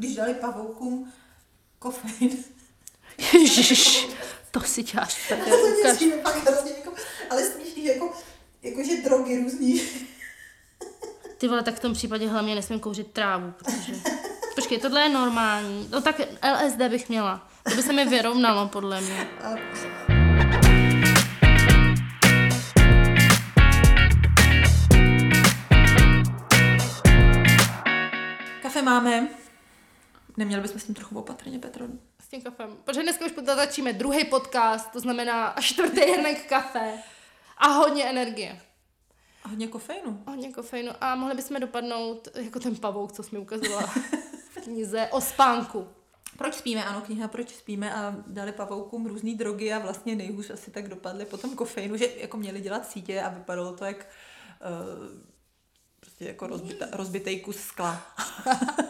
když dali pavoukům kofein. Ježiš, to si děláš prdel, hrozně jako, ale smíšný, jako, jakože drogy různý. Ty vole, tak v tom případě hlavně nesmím kouřit trávu, protože... Počkej, tohle je normální. No tak LSD bych měla. To by se mi vyrovnalo, podle mě. Kafe máme. Neměli bychom s tím trochu opatrně, Petro? S tím kafem. Protože dneska už začíme druhý podcast, to znamená až čtvrtý hrnek kafe. A hodně energie. A hodně kofeinu. Hodně kofeinu. A mohli bychom dopadnout jako ten pavouk, co jsi mi ukazovala v knize o spánku. Proč spíme? Ano, kniha Proč spíme a dali pavoukům různé drogy a vlastně nejhůř asi tak dopadly po tom kofeinu, že jako měli dělat sítě a vypadalo to jak uh, prostě jako rozbita, rozbitej kus skla.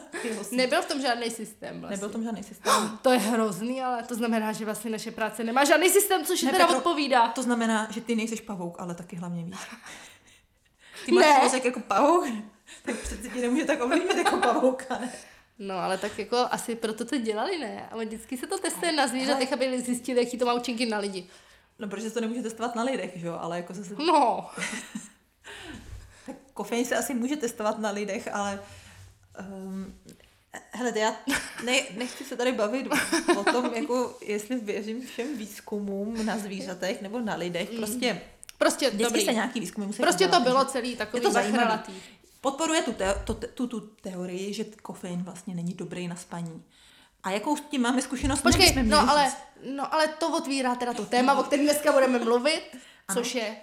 Nebyl v tom žádný systém vlastně. Nebyl tam žádný systém. To je hrozný, ale to znamená, že vlastně naše práce nemá žádný systém, což Ne, teda Petro, odpovídá. To znamená, že ty nejseš pavouk, ale taky hlavně víš. Ty máš mozek jako pavouk, tak přece ti nemůže tak ovlivnit jako pavouka, ne? No, ale tak jako asi proto to dělali, ne? Ale vždycky se to testuje na zvířatech, aby zjistili, jaký to má účinky na lidi. No, protože to nemůže testovat na lidech, že jo, ale jako zase No, Tak kofein se asi může testovat na lidech, ale um, hele, já ne, nechci se tady bavit o tom, jako jestli věřím všem výzkumům na zvířatech nebo na lidech. Prostě prostě vždycky dobrý. se nějaký výzkumy musí Prostě to udělat, bylo takže celý takový je to zachralatý. Podporuje tu, te, to, tu, tu teorii, že kofein vlastně není dobrý na spaní. A jakou s tím máme zkušenost? Počkej, no ale, říct. no ale to otvírá teda to téma, o kterém dneska budeme mluvit, což je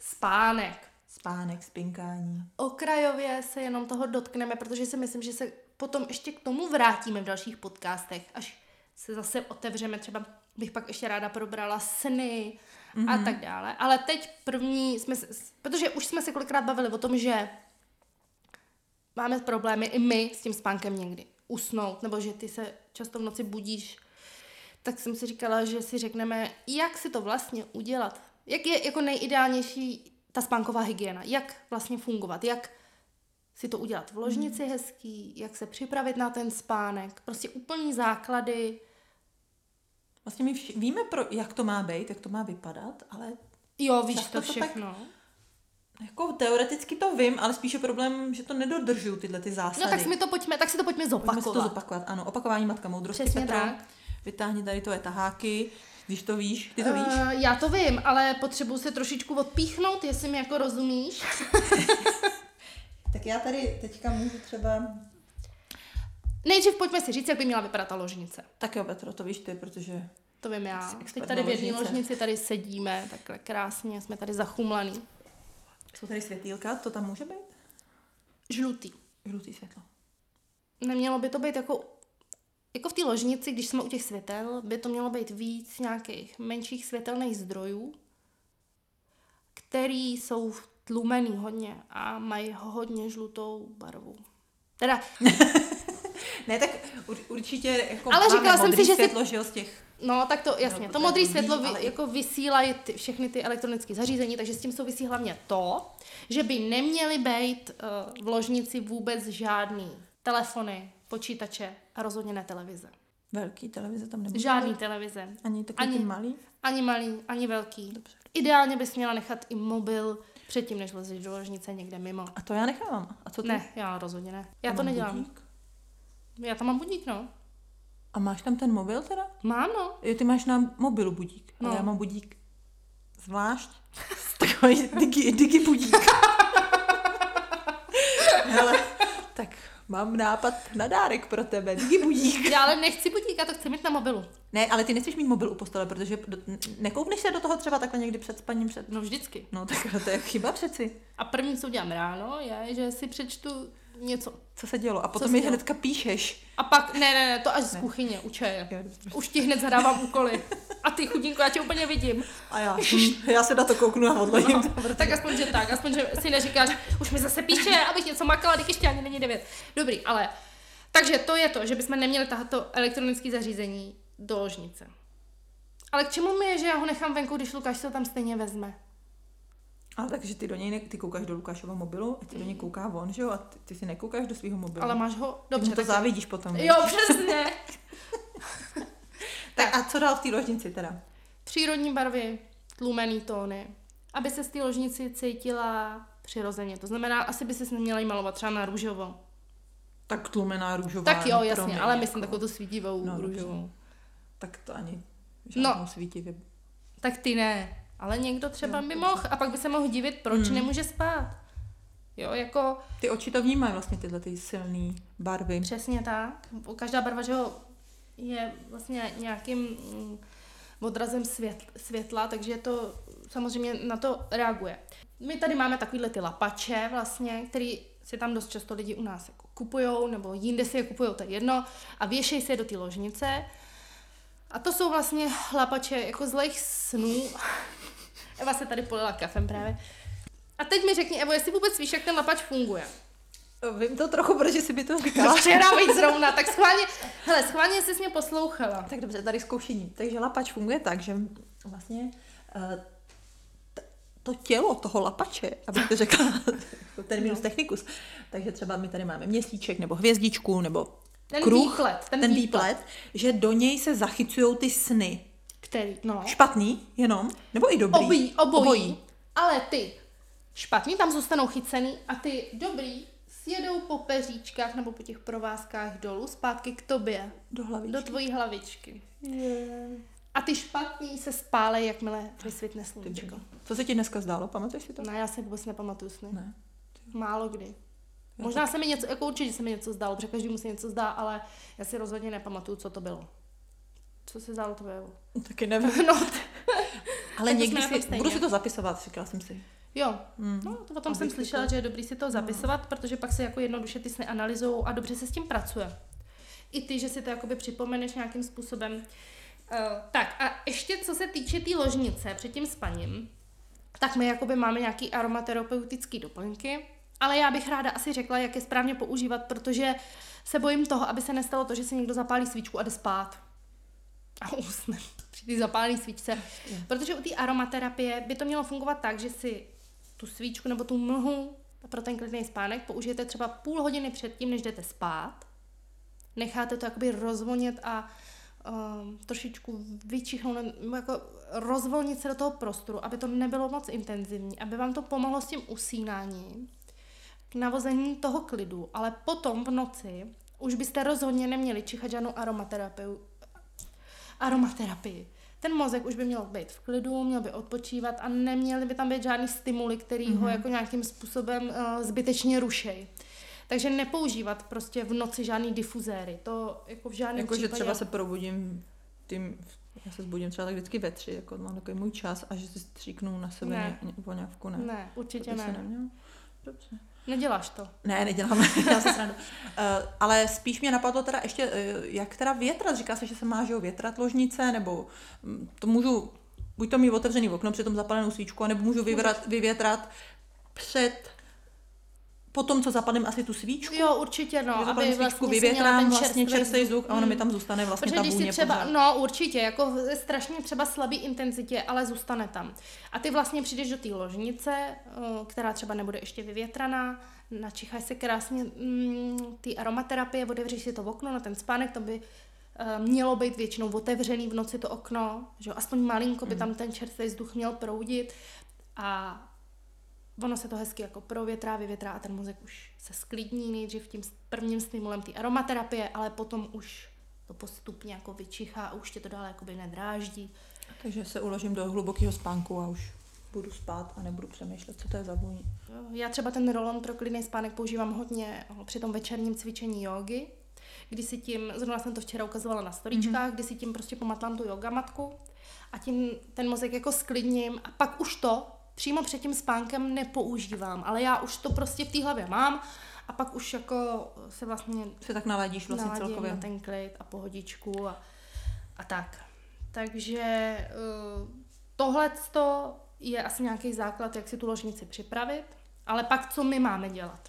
spánek. Spánek, spinkání. Okrajově se jenom toho dotkneme, protože si myslím, že se potom ještě k tomu vrátíme v dalších podcastech, až se zase otevřeme, třeba bych pak ještě ráda probrala sny mm-hmm. a tak dále. Ale teď první jsme, se, protože už jsme se kolikrát bavili o tom, že máme problémy i my s tím spánkem někdy. Usnout, nebo že ty se často v noci budíš. Tak jsem si říkala, že si řekneme, jak si to vlastně udělat. Jak je jako nejideálnější ta spánková hygiena. Jak vlastně fungovat. Jak si to udělat v ložnici hezký, jak se připravit na ten spánek. Prostě úplný základy. Vlastně my vši, víme, pro, jak to má být, jak to má vypadat, ale Jo, víš to to tak- všechno. jako teoreticky to vím, ale spíše problém, že to nedodržuju tyhle ty zásady. No tak si mi to pojďme, tak si to pojďme Pojďme si to zopakovat. zopakovat. Ano, opakování matka moudrosti. Přesně Petro, tak. Vytáhni tady to je taháky, když to víš. Ty to víš? Uh, já to vím, ale potřebuji se trošičku odpíchnout, jestli mi jako rozumíš. Tak já tady teďka můžu třeba... Nejdřív pojďme si říct, jak by měla vypadat ta ložnice. Tak jo, Petro, to víš ty, protože... To vím já. Teď tady v jedné ložnice. ložnici tady sedíme, takhle krásně, jsme tady zachumlaný. Jsou tady světýlka, to tam může být? Žlutý. Žlutý světlo. Nemělo by to být jako jako v té ložnici, když jsme u těch světel, by to mělo být víc nějakých menších světelných zdrojů, který jsou tlumený hodně a mají hodně žlutou barvu. Teda, Ne, tak ur, určitě jako Ale říkala jsem si, že si- světlo, že jo, z těch... no tak to jasně, No, to modré světlo vy, ale jako vysílají ty, všechny ty elektronické zařízení, takže s tím souvisí hlavně to, že by neměly být uh, v ložnici vůbec žádný telefony, počítače a rozhodně ne televize. Velký televize tam nebude. Žádný televize. Ani takový Ani- malý? Ani malý, ani velký. Dobře. Ideálně bys měla nechat i mobil předtím, než lezeš do ložnice někde mimo. A to já nechávám. A co ty? Ne, já rozhodně ne. Já to mám nedělám. budík. Já tam mám budík, no. A máš tam ten mobil teda? Mám, no. Jo, ty máš na mobilu budík, No. já mám budík zvlášť. Takový digi, digi budík. Hele, mám nápad na dárek pro tebe. Digi budík. Já ale nechci budík, já to chci mít na mobilu. Ne, ale ty nechceš mít mobil u postele, protože do, nekoukneš se do toho třeba takhle někdy před spaním před... No vždycky. No tak to je chyba přeci. A první, co udělám ráno, je, že si přečtu něco. Co se dělo? A potom mi hnedka píšeš. A pak, ne, ne, ne, to až z kuchyně, u čaje. Jo, dobře. Už ti hned zadávám úkoly. A ty chudinko, já tě úplně vidím. A já, já se na to kouknu a odložím to. No, tak aspoň, že tak, aspoň, že si neříkáš, už mi zase píše, abych něco makala, když ještě ani není devět. Dobrý, ale takže to je to, že bychom neměli tato elektronické zařízení do ložnice. Ale k čemu mi je, že já ho nechám venku, když Lukáš se ho tam stejně vezme? Ale takže ty do něj ne, ty koukáš do Lukášova mobilu, a ty do něj kouká on, že jo? A ty, ty si nekoukáš do svého mobilu. Ale máš ho, Dobře, dobře, to tak závidíš potom. Jo, přesně. Tak a co dál v té ložnici teda? Přírodní barvy, tlumený tóny, aby se z té ložnici cítila přirozeně. To znamená, asi by se neměla jí malovat třeba na růžovo. Tak tlumená růžová. Tak jo, no, jasně, promiň, ale jako. myslím takovou tu svítivou No, no, dobře. růžovou. Tak to ani žádnou No. svítivě. Tak ty ne. Ale někdo třeba Jo, by mohl a pak by se mohl divit, proč Hmm. nemůže spát. Jo, jako Ty oči to vnímají vlastně tyhle ty silné barvy. přesně tak. Každá barva, že jo, je vlastně nějakým mm, odrazem svět, světla, takže to samozřejmě na to reaguje. My tady máme takovýhle ty lapače vlastně, který si tam dost často lidi u nás jako kupujou, nebo jinde si je kupujou, to je jedno, a věšejí si je do té ložnice. A to jsou vlastně lapače jako zlejch snů. Eva se tady polila kafem právě. A teď mi řekni, Evo, jestli vůbec víš, jak ten lapač funguje. Vím to trochu, protože si by to říkala. Včera víc zrovna, tak schválně, hele, schválně jsi mě poslouchala. tak dobře, tady zkoušení. Takže lapač funguje tak, že vlastně t- to tělo toho lapače, abych to řekla jako terminus No. technicus, takže třeba my tady máme měsíček nebo hvězdičku nebo Ten kruh, výplet, ten, ten výplet. výplet, že do něj se zachycují ty sny. Který, no. Špatný jenom? Nebo i dobrý? Obojí, obojí. Obojí. Ale ty špatný tam zůstanou chycený a ty dobrý sjedou po peříčkách nebo po těch provázkách dolů zpátky k tobě, Do hlavy. do tvojí hlavičky. A ty špatný se spálej, jakmile vysvětne sluníčko. Co se ti dneska zdálo? Pamatuješ si to? Ne, já si vůbec nepamatuju sny. Ne. Málo kdy. Možná se mi něco, jako určitě se mi něco zdálo, protože každému se něco zdá, ale já si rozhodně nepamatuju, co to bylo. Co se zdálo to bylo? Taky nevím. No, Ale Tak to někdy si, stejně. budu si to zapisovat, říkala jsem si. jo, Hmm. No, to potom Abych jsem slyšela, to- že je dobrý si to zapisovat, protože pak se jako jednoduše ty sny analyzují a dobře se s tím pracuje. I ty, že si to jakoby připomeneš nějakým způsobem. Uh, tak a ještě co se týče té tý ložnice před tím spaním, tak my jakoby máme nějaký aromaterapeutický doplňky, ale já bych ráda asi řekla, jak je správně používat, protože se bojím toho, aby se nestalo to, že si někdo zapálí svíčku a jde spát. A usne při té zapálené svíčce. Protože u té aromaterapie by to mělo fungovat tak, že si tu svíčku nebo tu mlhu pro ten klidný spánek použijete třeba půl hodiny předtím, než jdete spát. Necháte to jakoby rozvonět a um, trošičku vyčichnout, jako rozvolnit se do toho prostoru, aby to nebylo moc intenzivní, aby vám to pomohlo s tím usínáním, k navození toho klidu, ale potom v noci už byste rozhodně neměli čichat žádnou aromaterapii. Aromaterapii. Ten mozek už by měl být v klidu, měl by odpočívat a neměly by tam být žádný stimuly, který mm-hmm. ho jako nějakým způsobem uh, zbytečně rušej. Takže nepoužívat prostě v noci žádný difuzéry. To jako v žádném Jako, že případě... třeba se probudím tím, já se zbudím třeba tak vždycky ve tři, jako mám takový můj čas a že si stříknu na sebe Ne. ně, ně, ne. Ne, určitě to se ne. nemělo. Dobře. Neděláš to. Ne, nedělám, já se srandu. Uh, ale spíš mě napadlo teda ještě, uh, jak teda větrat, říká se, že se má, že větrat ložnice, nebo mm, to můžu, buď to mít otevřený okno před tom zapalenou svíčku, nebo můžu vyvrat, vyvětrat před, po tom, co zapadnem asi tu svíčku, Jo, určitě, no, aby vlastně svíčku, měla vyvětrám vlastně čerstvý vzduch a ono Mm. mi tam zůstane vlastně Protože ta když si třeba, pořád. no určitě, jako v strašně třeba slabý intenzitě, ale zůstane tam. A ty vlastně přijdeš do té ložnice, eh, která třeba nebude ještě vyvětraná, načícháš se krásně mm, ty aromaterapie, otevřeš si to okno na ten spánek, to by eh, mělo být většinou otevřený v noci to okno, že jo, aspoň malinko by tam ten čerstvý vzduch měl proudit a ono se to hezky jako provětrá, vyvětrá a ten mozek už se sklidní nejdřív tím prvním stimulem té aromaterapie, ale potom už to postupně jako vyčichá a už tě to dále jakoby nedráždí. Takže se uložím do hlubokého spánku a už budu spát a nebudu přemýšlet, co to je za vůni. Já třeba ten rolon pro klidný spánek používám hodně při tom večerním cvičení jogy, kdy si tím, zrovna jsem to včera ukazovala na storičkách, mm-hmm. kdy si tím prostě pomatlám tu yoga matku a tím ten mozek jako sklidním a pak už to přímo před tím spánkem nepoužívám, ale já už to prostě v té hlavě mám a pak už jako se vlastně Se tak naladíš vlastně naladím celkově. na ten klid a pohodičku a, a tak. Takže uh, tohle je asi nějaký základ, jak si tu ložnici připravit, ale pak co my máme dělat?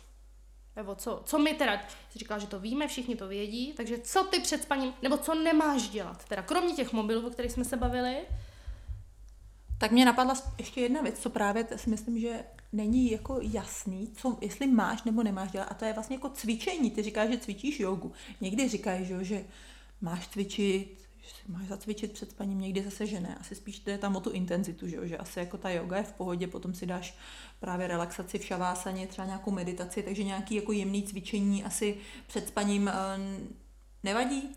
Nebo co, co my teda, jsi říkala, že to víme, všichni to vědí, takže co ty před spaním, nebo co nemáš dělat, teda kromě těch mobilů, o kterých jsme se bavili, Tak mě napadla ještě jedna věc, co právě si myslím, že není jako jasný, co, jestli máš nebo nemáš dělat. A to je vlastně jako cvičení. Ty říkáš, že cvičíš jogu. Někdy říkají, že, máš cvičit, že si máš zacvičit před spaním, někdy zase, že ne. Asi spíš to je tam o tu intenzitu, že, že asi jako ta yoga je v pohodě, potom si dáš právě relaxaci v šavásaně, třeba nějakou meditaci, takže nějaký jako jemný cvičení asi před spaním uh, nevadí?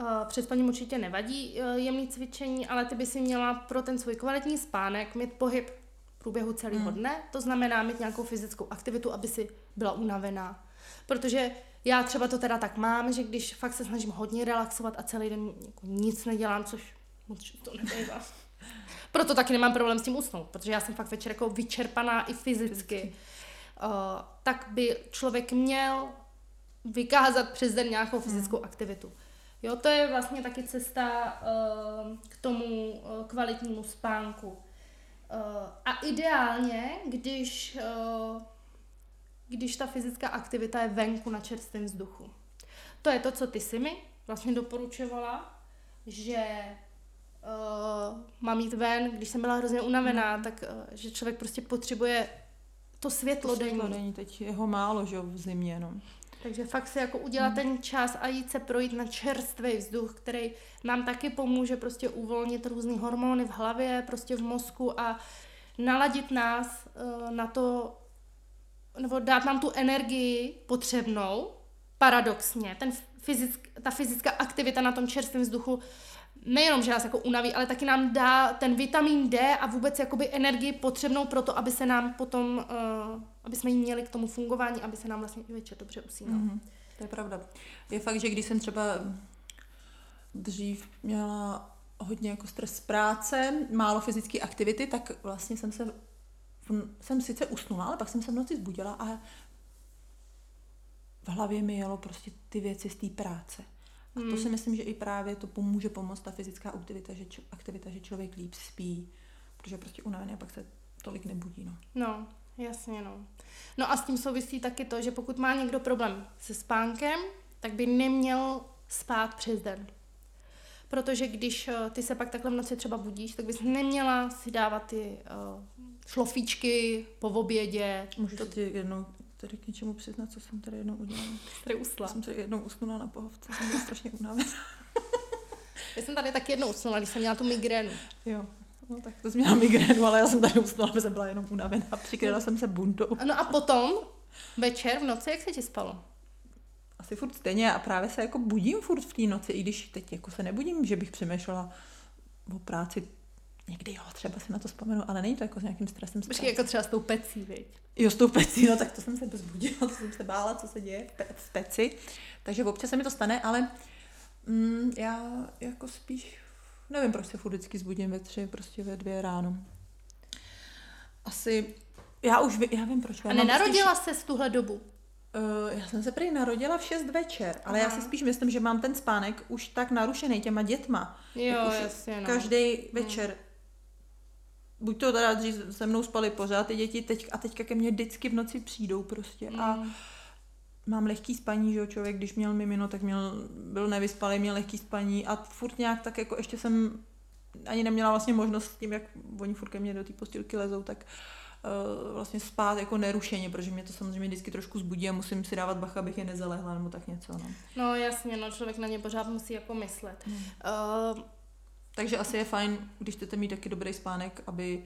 Uh, před spaním určitě nevadí uh, jemný cvičení, ale ty by si měla pro ten svůj kvalitní spánek mít pohyb v průběhu celého hmm. dne, to znamená mít nějakou fyzickou aktivitu, aby si byla unavená. Protože já třeba to teda tak mám, že když fakt se snažím hodně relaxovat a celý den jako nic nedělám, což moc to nebývá. Proto taky nemám problém s tím usnout, protože já jsem fakt večer jako vyčerpaná i fyzicky. Uh, tak by člověk měl vykázat přes den nějakou fyzickou hmm. aktivitu. Jo, to je vlastně taky cesta uh, k tomu uh, kvalitnímu spánku. Uh, a ideálně, když když ta fyzická aktivita je venku na čerstvém vzduchu. To je to, co ty si mi vlastně doporučovala, že uh, mám jít ven, když jsem byla hrozně unavená, mm. tak uh, že člověk prostě potřebuje to světlo, to světlo denní. Teď je ho málo, že v zimě, no. Takže fakt si jako udělat mm. ten čas a jít se projít na čerstvý vzduch, který nám taky pomůže prostě uvolnit různé hormony v hlavě, prostě v mozku a naladit nás uh, na to, nebo dát nám tu energii potřebnou, paradoxně, ten fyzick, ta fyzická aktivita na tom čerstvém vzduchu nejenom, že nás jako unaví, ale taky nám dá ten vitamin D a vůbec jakoby energii potřebnou pro to, aby se nám potom, uh, aby jsme ji měli k tomu fungování, aby se nám vlastně i večer dobře usínalo. Mm-hmm. To je pravda. Je fakt, že když jsem třeba dřív měla hodně jako stres z práce, málo fyzické aktivity, tak vlastně jsem se jsem sice usnula, ale pak jsem se v noci zbudila a v hlavě mi jelo prostě ty věci z té práce. A hmm. to si myslím, že i právě to pomůže pomoct ta fyzická aktivita, že, č- aktivita, že člověk líp spí, protože prostě unavený a pak se tolik nebudí. No. no, jasně no. No a s tím souvisí taky to, že pokud má někdo problém se spánkem, tak by neměl spát přes den. Protože když eh, ty se pak takhle v noci třeba budíš, tak bys neměla si dávat ty uh, šlofíčky po obědě. Můžu to... ti jednou tady k něčemu přiznat, co jsem tady jednou udělala. Tady usla. Jsem tady jednou usnula na pohovce, jsem byla strašně unavená. já jsem tady taky jednou usnula, když jsem měla tu migrénu. Jo, No tak to jsi měla migrénu, ale já jsem tady usnula, protože jsem byla jenom unavená. Přikryla jsem se bundou. No a potom, večer v noci, jak se ti spalo? Asi furt stejně a právě se jako budím furt v té noci, i když teď jako se nebudím, že bych přemýšlela o práci Někdy jo, třeba si na to vzpomenu, ale není to jako s nějakým stresem. Počkej, jako třeba s tou pecí, viď? Jo, s tou pecí, no tak to jsem se bezbudila, to jsem se bála, co se děje v peci. Takže občas se mi to stane, ale mm, já jako spíš, nevím, proč se furt vždycky zbudím ve tři, prostě ve dvě ráno. Asi, já už já vím proč. Já A nenarodila spíš... se z tuhle dobu? Uh, já jsem se prý narodila v 6 večer, ale Aha. já si spíš myslím, že mám ten spánek už tak narušený těma dětma. Jo, jasně, no. Každý večer hmm buď to teda dřív se mnou spali pořád ty děti teď, a teďka ke mně vždycky v noci přijdou prostě mm. a mám lehký spaní, že jo, člověk, když měl mimino, tak měl, byl nevyspalý, měl lehký spaní a furt nějak tak jako ještě jsem ani neměla vlastně možnost s tím, jak oni furt ke mně do té postilky lezou, tak uh, vlastně spát jako nerušeně, protože mě to samozřejmě vždycky trošku zbudí a musím si dávat bacha, abych je nezalehla nebo tak něco. No, no jasně, no člověk na ně pořád musí jako myslet. Hmm. Uh, takže asi je fajn, když chcete mít taky dobrý spánek, aby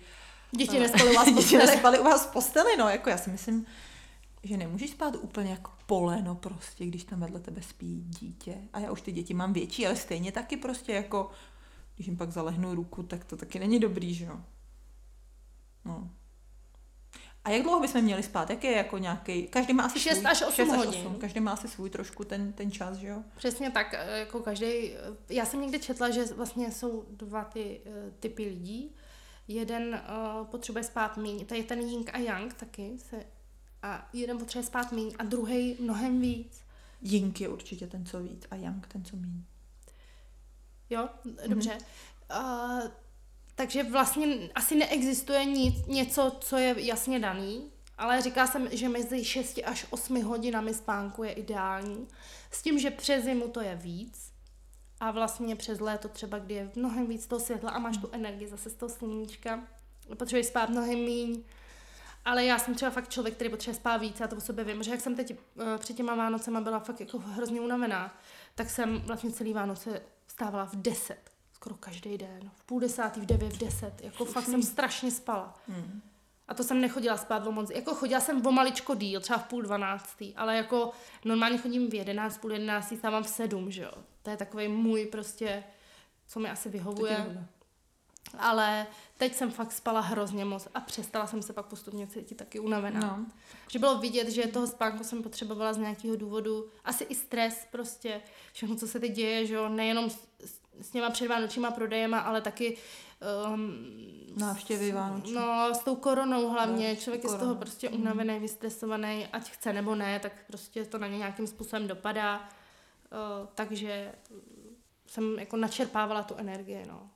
děti nespaly u vás děti nespaly u vás v posteli, no, jako já si myslím, že nemůžeš spát úplně jako poleno prostě, když tam vedle tebe spí dítě. A já už ty děti mám větší, ale stejně taky prostě jako, když jim pak zalehnu ruku, tak to taky není dobrý, že jo. No. A jak dlouho bychom měli spát? Jak je jako nějaký? Každý má asi 6 svůj, až 8 6 hodin. 8. Každý má asi svůj trošku ten, ten čas, že jo? Přesně tak, eh, jako každý. Eh, já jsem někde četla, že vlastně jsou dva ty uh, typy lidí. Jeden uh, potřebuje spát méně, to je ten yin a yang taky. Se, a jeden potřebuje spát méně a druhý mnohem víc. Yin je určitě ten, co víc a yang ten, co méně. Jo, dobře. Mm-hmm. Uh, takže vlastně asi neexistuje nic, něco, co je jasně daný, ale říká jsem, že mezi 6 až 8 hodinami spánku je ideální, s tím, že přes zimu to je víc A vlastně přes léto třeba, kdy je mnohem víc toho světla a máš tu energii zase z toho sluníčka, potřebuješ spát mnohem míň. Ale já jsem třeba fakt člověk, který potřebuje spát víc, já to o sobě vím, že jak jsem teď uh, před těma Vánocema byla fakt jako hrozně unavená, tak jsem vlastně celý Vánoce vstávala v 10, skoro každý den, v půl desátý, v devět, v deset, jako fakt jsem strašně spala. Hmm. A to jsem nechodila spát o moc. Jako chodila jsem o maličko díl, třeba v půl dvanáctý, ale jako normálně chodím v jedenáct, půl jedenáctý, stávám v sedm, že jo. To je takový můj prostě, co mi asi vyhovuje. Ale teď jsem fakt spala hrozně moc a přestala jsem se pak postupně cítit taky unavená. No. Že bylo vidět, že toho spánku jsem potřebovala z nějakého důvodu, asi i stres prostě, všechno, co se teď děje, že jo, nejenom s, s, těma předvánočníma prodejema, ale taky um, Návštěvy Vánoční. No, s tou koronou hlavně. No, Člověk je z korona. toho prostě unavený, vystresovaný, ať chce nebo ne, tak prostě to na ně nějakým způsobem dopadá. Uh, takže jsem jako načerpávala tu energii, no.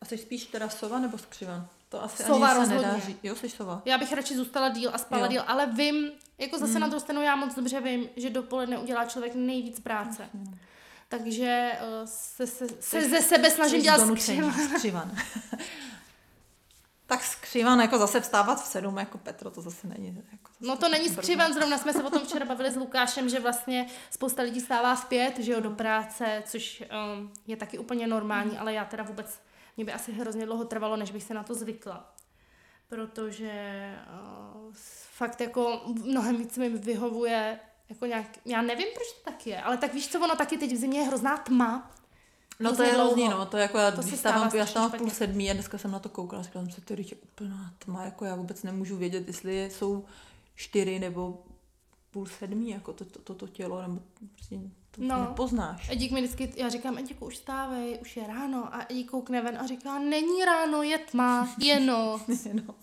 A jsi spíš teda sova nebo skřivan? To asi Sova ani se rozhodně. nedá říct. Jo, jsi sova. Já bych radši zůstala díl a spala Jo. díl, ale vím, jako zase na druhou stranu já moc dobře vím, že dopoledne udělá člověk nejvíc práce. Takže uh, se, se, se Jsi- ze sebe snažím dělat skřivan. skřivan. tak skřivan, jako zase vstávat v sedm, jako Petro, to zase není. Jako zase No to není skřivan, zrovna jsme se o tom včera bavili s Lukášem, že vlastně spousta lidí stává v pět, že jo, do práce, což um, je taky úplně normální, ale já teda vůbec, mě by asi hrozně dlouho trvalo, než bych se na to zvykla. Protože uh, fakt jako mnohem víc mi vyhovuje jako nějak, já nevím, proč to tak je, ale tak víš co, ono taky teď v zimě je hrozná tma. No to je hrozný, no, to je jako já, To když stávám, stává já stávám v půl sedmí a dneska jsem na to koukala, říkala jsem si, to je úplná tma, jako já vůbec nemůžu vědět, jestli jsou čtyři nebo půl sedmí, jako to, to, to, to tělo, nebo prostě to No. nepoznáš. Edík mi vždycky, já říkám, Edíku, už stávej, už je ráno a Edík koukne ven a říká, není ráno, je tma, je noc. no.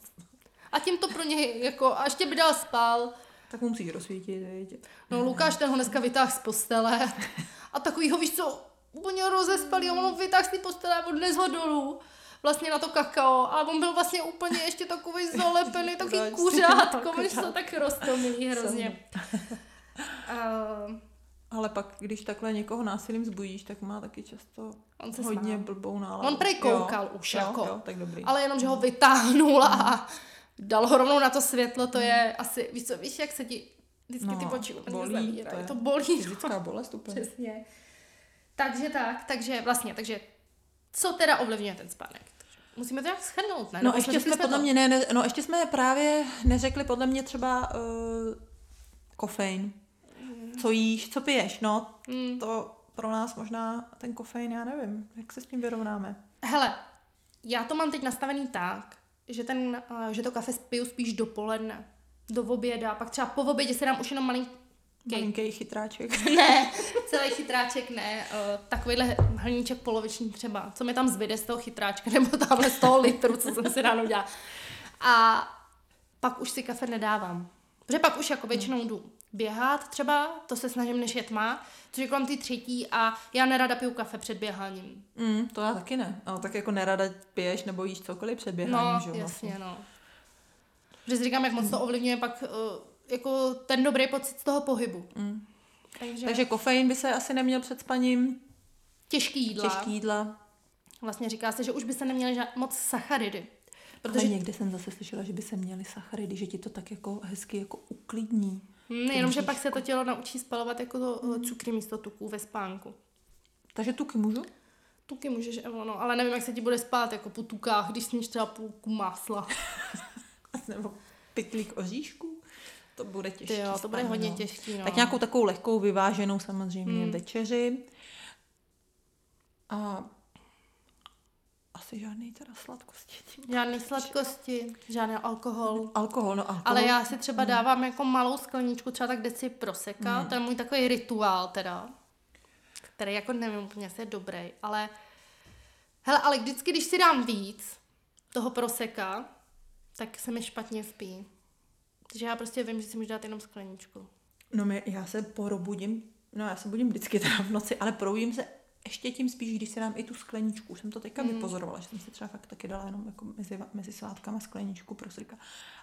A tím to pro něj, jako, a ještě by dal spal. Tak mu musíš rozsvítit, viď? No Lukáš ten ho dneska vytáhl z postele a takový ho, víš co, úplně rozespalý a on ho vytáhl z té postele a odnes ho dolů vlastně na to kakao, ale on byl vlastně úplně ještě takový zalepený, takový kuřátko, víš co, tak roztomilý hrozně. A Ale pak, když takhle někoho násilím zbudíš, tak má taky často on se hodně smál. blbou náladu. On prej koukal jo, už jo, jako. Jo, tak dobrý. Ale jenom, že ho vytáhnul a dal ho rovnou na to světlo, to je asi, víš co, víš, jak se ti vždycky ty No, oči úplně bolí, zavírají. to je To bolí. Fyzická bolest úplně. Přesně. Takže tak, takže vlastně, takže co teda ovlivňuje ten spánek? Musíme to nějak schrnout, ne? No Nebo ještě jsme podle mě, ne, ne, no ještě jsme právě neřekli podle mě třeba uh, kofein. Co jíš, co piješ, no. Mm. To pro nás možná ten kofein, já nevím, jak se s tím vyrovnáme. Hele, já to mám teď nastavený tak, že, ten, eh, že to kafe piju spíš dopoledne, do oběda, pak třeba po obědě si dám už jenom malinký Malinký chytráček. ne, celý chytráček ne, takovýhle hrníček poloviční třeba, co mi tam zbyde z toho chytráčka, nebo tamhle z toho litru, co jsem si ráno dělala. A pak už si kafe nedávám. Protože pak už jako většinou jdu běhat třeba, to se snažím, než je tma, což je kolem ty třetí a já nerada piju kafe před běháním. Mm, to já taky ne. No, tak jako nerada piješ nebo jíš cokoliv před běháním, No, že jo? jasně, no. Protože si říkám, jak moc to ovlivňuje pak uh, jako ten dobrý pocit z toho pohybu. Mm. Takže, Takže kofein by se asi neměl před spaním, těžký jídla. těžký jídla. Vlastně říká se, že už by se neměly ža- moc sacharidy. Protože Protože někde jsem zase slyšela, že by se měly sacharidy, že ti to tak jako hezky jako uklidní. hm, jenom, že bříško. pak se to tělo naučí spalovat jako to hmm. cukry místo tuků ve spánku. Takže tuky můžu? Tuky můžeš, Evo, no, ale nevím, jak se ti bude spát jako po tukách, když sníš třeba půlku másla. Nebo pytlík oříšků? To bude těžké. Jo, to bude hodně těžký, no. Tak nějakou takovou lehkou vyváženou samozřejmě Mm. večeři. A asi žádný teda sladkosti. tím. Žádné sladkosti, žádný alkohol. Alkohol, no alkohol. Ale já si třeba dávám jako malou skleničku, třeba tak deci proseka, Hmm. to je můj takový rituál teda, který jako nevím úplně, jestli je dobrý, ale hele, ale vždycky, když si dám víc toho proseka, tak se mi špatně spí. Takže já prostě vím, že si můžu dát jenom skleničku. No my, já se porobudím, no já se budím vždycky teda v noci, ale probudím se ještě tím spíš, když si dám i tu skleničku. Už jsem to teďka mm. vypozorovala, že jsem si třeba fakt taky dala jenom jako mezi, mezi svátkama skleničku pro srka.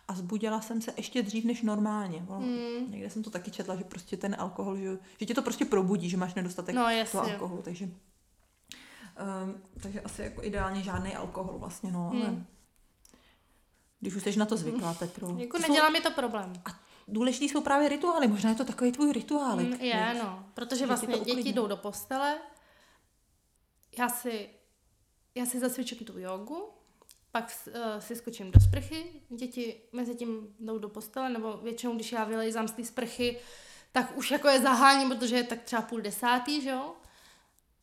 A zbudila jsem se ještě dřív než normálně. Mm. Někde jsem to taky četla, že prostě ten alkohol, že, že tě to prostě probudí, že máš nedostatek no, toho alkoholu. Takže, um, takže asi jako ideálně žádný alkohol vlastně, no. Mm. Ale když už jsi na to zvyklá, Petro. Jako to nedělá jsou... mi to problém. A důležitý jsou právě rituály. Možná je to takový tvůj rituál. Mm, je, no. Protože vlastně děti jdou do postele, já si, já si zasvědčím tu jogu, pak uh, si skočím do sprchy, děti mezi tím jdou do postele, nebo většinou, když já vylejzám z té sprchy, tak už jako je zaháním, protože je tak třeba půl desátý, že jo?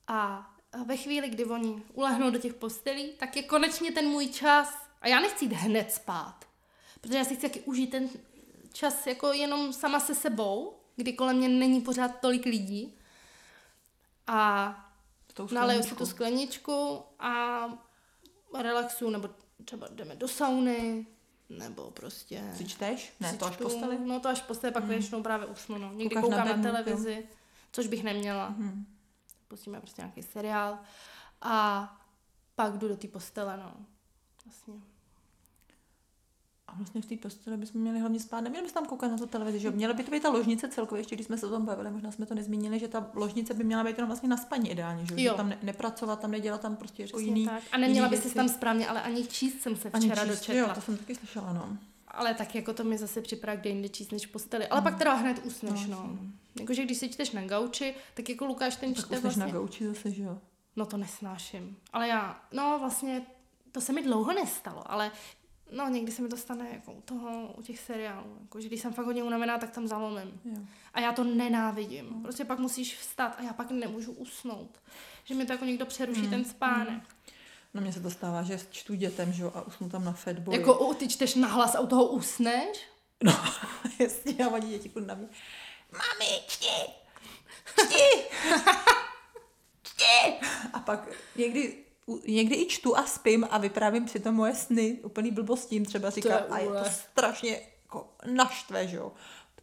A ve chvíli, kdy oni ulehnou do těch postelí, tak je konečně ten můj čas. A já nechci jít hned spát, protože já si chci taky užít ten čas jako jenom sama se sebou, kdy kolem mě není pořád tolik lidí. A naleju si tu skleničku a relaxu, nebo třeba jdeme do sauny, nebo prostě... Si čteš? Ne, si to až posteli? No to až posteli, pak mm. většinou právě usnu, no. Někdy Koukáš koukám na, na televizi, jo. což bych neměla. Mm. Pustíme prostě nějaký seriál a pak jdu do té postele, no. Vlastně. A vlastně v té posteli bychom měli hlavně spát, neměli bychom tam koukat na tu televizi, že měla by to být ta ložnice celkově, ještě když jsme se o tom bavili, možná jsme to nezmínili, že ta ložnice by měla být jenom vlastně na spaní ideálně, že, jo. že tam ne, nepracovat, tam nedělat tam prostě jako jiný. Tak. A neměla by se tam správně, ale ani číst jsem se včera číst, dočetla. Jo, to jsem taky slyšela, no. Ale tak jako to mi zase připadá, kde jinde číst než posteli. Ale mm. pak teda hned usneš, no. no. Jakože když si čteš na gauči, tak jako Lukáš ten čte tak vlastně... na gauči zase, že jo? No to nesnáším. Ale já, no vlastně to se mi dlouho nestalo, ale No, někdy se mi to stane jako u toho, u těch seriálů. Jako, že když jsem fakt hodně unavená, tak tam zalomím. Jo. A já to nenávidím. Prostě pak musíš vstat a já pak nemůžu usnout. Že mi to jako někdo přeruší mm. ten spánek. Mm. No mně se to stává, že čtu dětem, že jo, a usnu tam na fedboji. Jako u, ty čteš nahlas a u toho usneš? No, jasně, a oni děti na mě. Mami, čti! Čti! čti! A pak někdy někdy i čtu a spím a vyprávím přitom moje sny, úplný blbostím třeba říkám a je to strašně jako naštve, že jo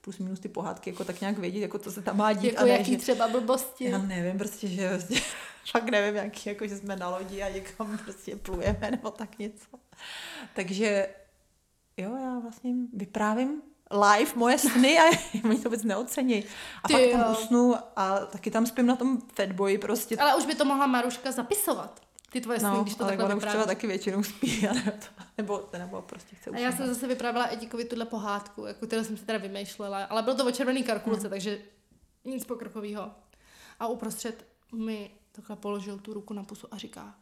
plus minus ty pohádky, jako tak nějak vědět, jako co se tam má dít. Jako a ne, jaký že, třeba blbosti? Já nevím, prostě, že prostě, fakt nevím, jaký, jako že jsme na lodi a někam prostě plujeme nebo tak něco. Takže jo, já vlastně vyprávím live moje sny a oni to vůbec neocení. A Ty pak tam usnu a taky tam spím na tom fatboyi prostě. Ale už by to mohla Maruška zapisovat ty tvoje sny, no, když to ale takhle ona už třeba taky většinou spí, nebo, to, nebo, nebo prostě chce A já jsem zase vyprávěla Edikovi tuhle pohádku, jako kterou jsem si teda vymýšlela, ale bylo to o červený karkulce, hmm. takže nic pokrkového. A uprostřed mi takhle položil tu ruku na pusu a říká,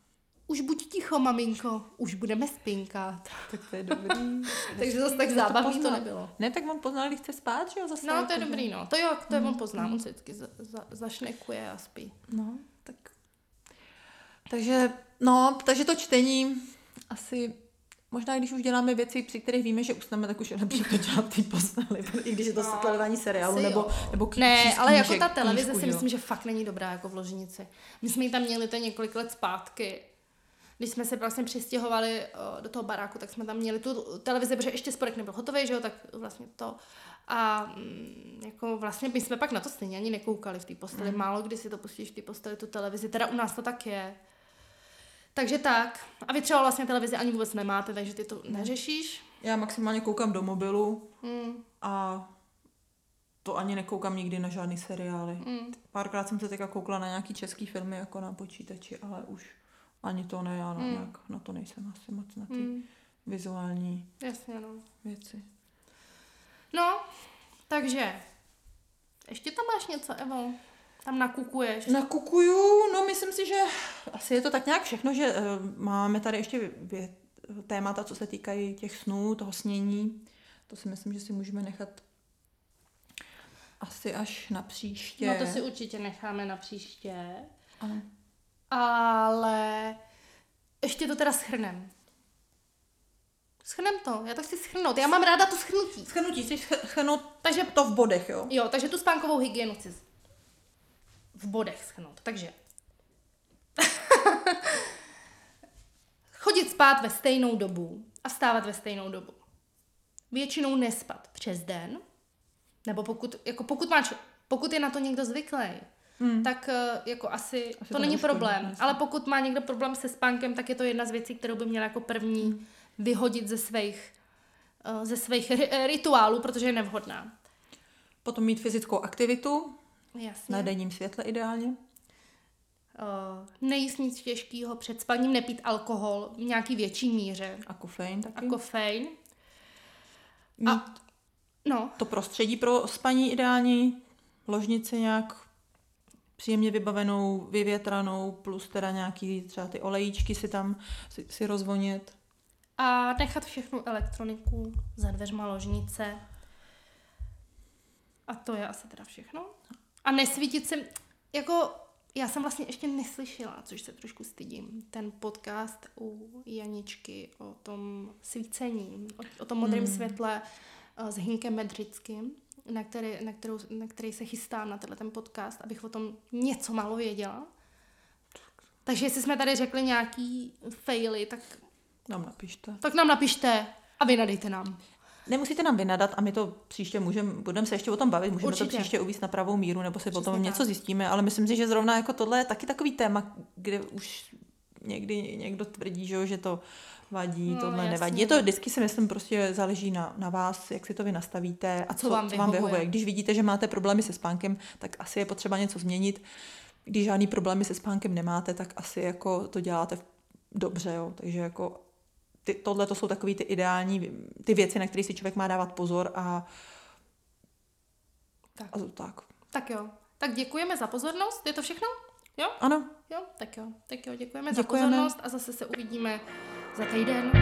už buď ticho, maminko, už budeme spinkat. Tak to je dobrý. Takže zase tak zábavný to, to nebylo. Ne, tak on poznal, když chce spát, že jo? Zase no, to je jako, dobrý, no. To jo, to je mm. on pozná, mm. on se vždycky za, za, zašnekuje a spí. No, takže, no, takže to čtení asi Možná když už děláme věci, při kterých víme, že usneme, tak už je lepší to dělat ty postely, i když je to no, sledování seriálu nebo, nebo ký, Ne, ale jako ta televize knížku, si myslím, že fakt není dobrá jako v ložnici. My jsme ji tam měli to několik let zpátky. Když jsme se vlastně přistěhovali do toho baráku, tak jsme tam měli tu televizi, protože ještě spodek nebyl hotový, že jo, tak vlastně to. A mm, jako vlastně my jsme pak na to stejně ani nekoukali v té posteli. Mm. Málo kdy si to pustíš v té posteli, tu televizi. Teda u nás to tak je. Takže tak. A vy třeba vlastně televizi ani vůbec nemáte, takže ty to neřešíš? Já maximálně koukám do mobilu mm. a to ani nekoukám nikdy na žádný seriály. Mm. Párkrát jsem se teďka koukla na nějaký český filmy jako na počítači, ale už ani to ne, já mm. nějak na to nejsem asi moc na ty mm. vizuální Jasně, no. věci. No, takže ještě tam máš něco, Evo? Tam nakukuješ? Nakukuju, no myslím si, že asi je to tak nějak všechno, že uh, máme tady ještě vě, témata, co se týkají těch snů, toho snění. To si myslím, že si můžeme nechat asi až na příště. No to si určitě necháme na příště. Ano. Ale ještě to teda schrnem. Schrnem to, já to chci schrnout. Já mám ráda to schrnutí. Schrnutí, chceš schrnout takže, to v bodech, jo? Jo, takže tu spánkovou hygienu chci v bodech schrnout. Takže chodit spát ve stejnou dobu a vstávat ve stejnou dobu. Většinou nespat přes den, nebo pokud, jako pokud, máš, pokud je na to někdo zvyklý, hmm. tak uh, jako asi, asi to, to není problém. Jasný. Ale pokud má někdo problém se spánkem, tak je to jedna z věcí, kterou by měl jako první hmm. vyhodit ze svých, uh, ze svých ri- rituálů, protože je nevhodná. Potom mít fyzickou aktivitu. Jasně. Na denním světle ideálně. Uh, nejíst nic těžkého před spaním, nepít alkohol v nějaký větší míře. A kofein taky. A kofein. Mít a, no. to prostředí pro spaní ideální, ložnici nějak příjemně vybavenou, vyvětranou, plus teda nějaký třeba ty olejíčky si tam si, si rozvonět. A nechat všechnu elektroniku za dveřma ložnice. A to je asi teda všechno. A nesvítit se, jako já jsem vlastně ještě neslyšela, což se trošku stydím, ten podcast u Janičky o tom svícení, o, o tom modrém hmm. světle uh, s Hinkem Medřickým, na který, na, kterou, na který se chystám na tenhle ten podcast, abych o tom něco málo věděla. Takže jestli jsme tady řekli nějaký faily, tak... Nám napište. Tak nám napište a vynadejte nám. Nemusíte nám vynadat a my to příště můžeme, budeme se ještě o tom bavit, můžeme Určitě. to příště uvíct na pravou míru, nebo si Přesně potom tak. něco zjistíme, ale myslím si, že zrovna jako tohle je taky takový téma, kde už někdy někdo tvrdí, že, že to vadí, no, tohle jasný. nevadí. Je to vždycky si myslím, prostě záleží na, na vás, jak si to vy nastavíte a co, co vám, co vám vyhovuje. Když vidíte, že máte problémy se spánkem, tak asi je potřeba něco změnit. Když žádný problémy se spánkem nemáte, tak asi jako to děláte dobře, jo. Takže jako ty, tohle to jsou takové ty ideální, ty věci, na které si člověk má dávat pozor a tak. A tak. Tak jo. Tak děkujeme za pozornost. Je to všechno? Jo? Ano. Jo, tak jo. Tak jo, děkujeme, děkujeme. za pozornost a zase se uvidíme za týden.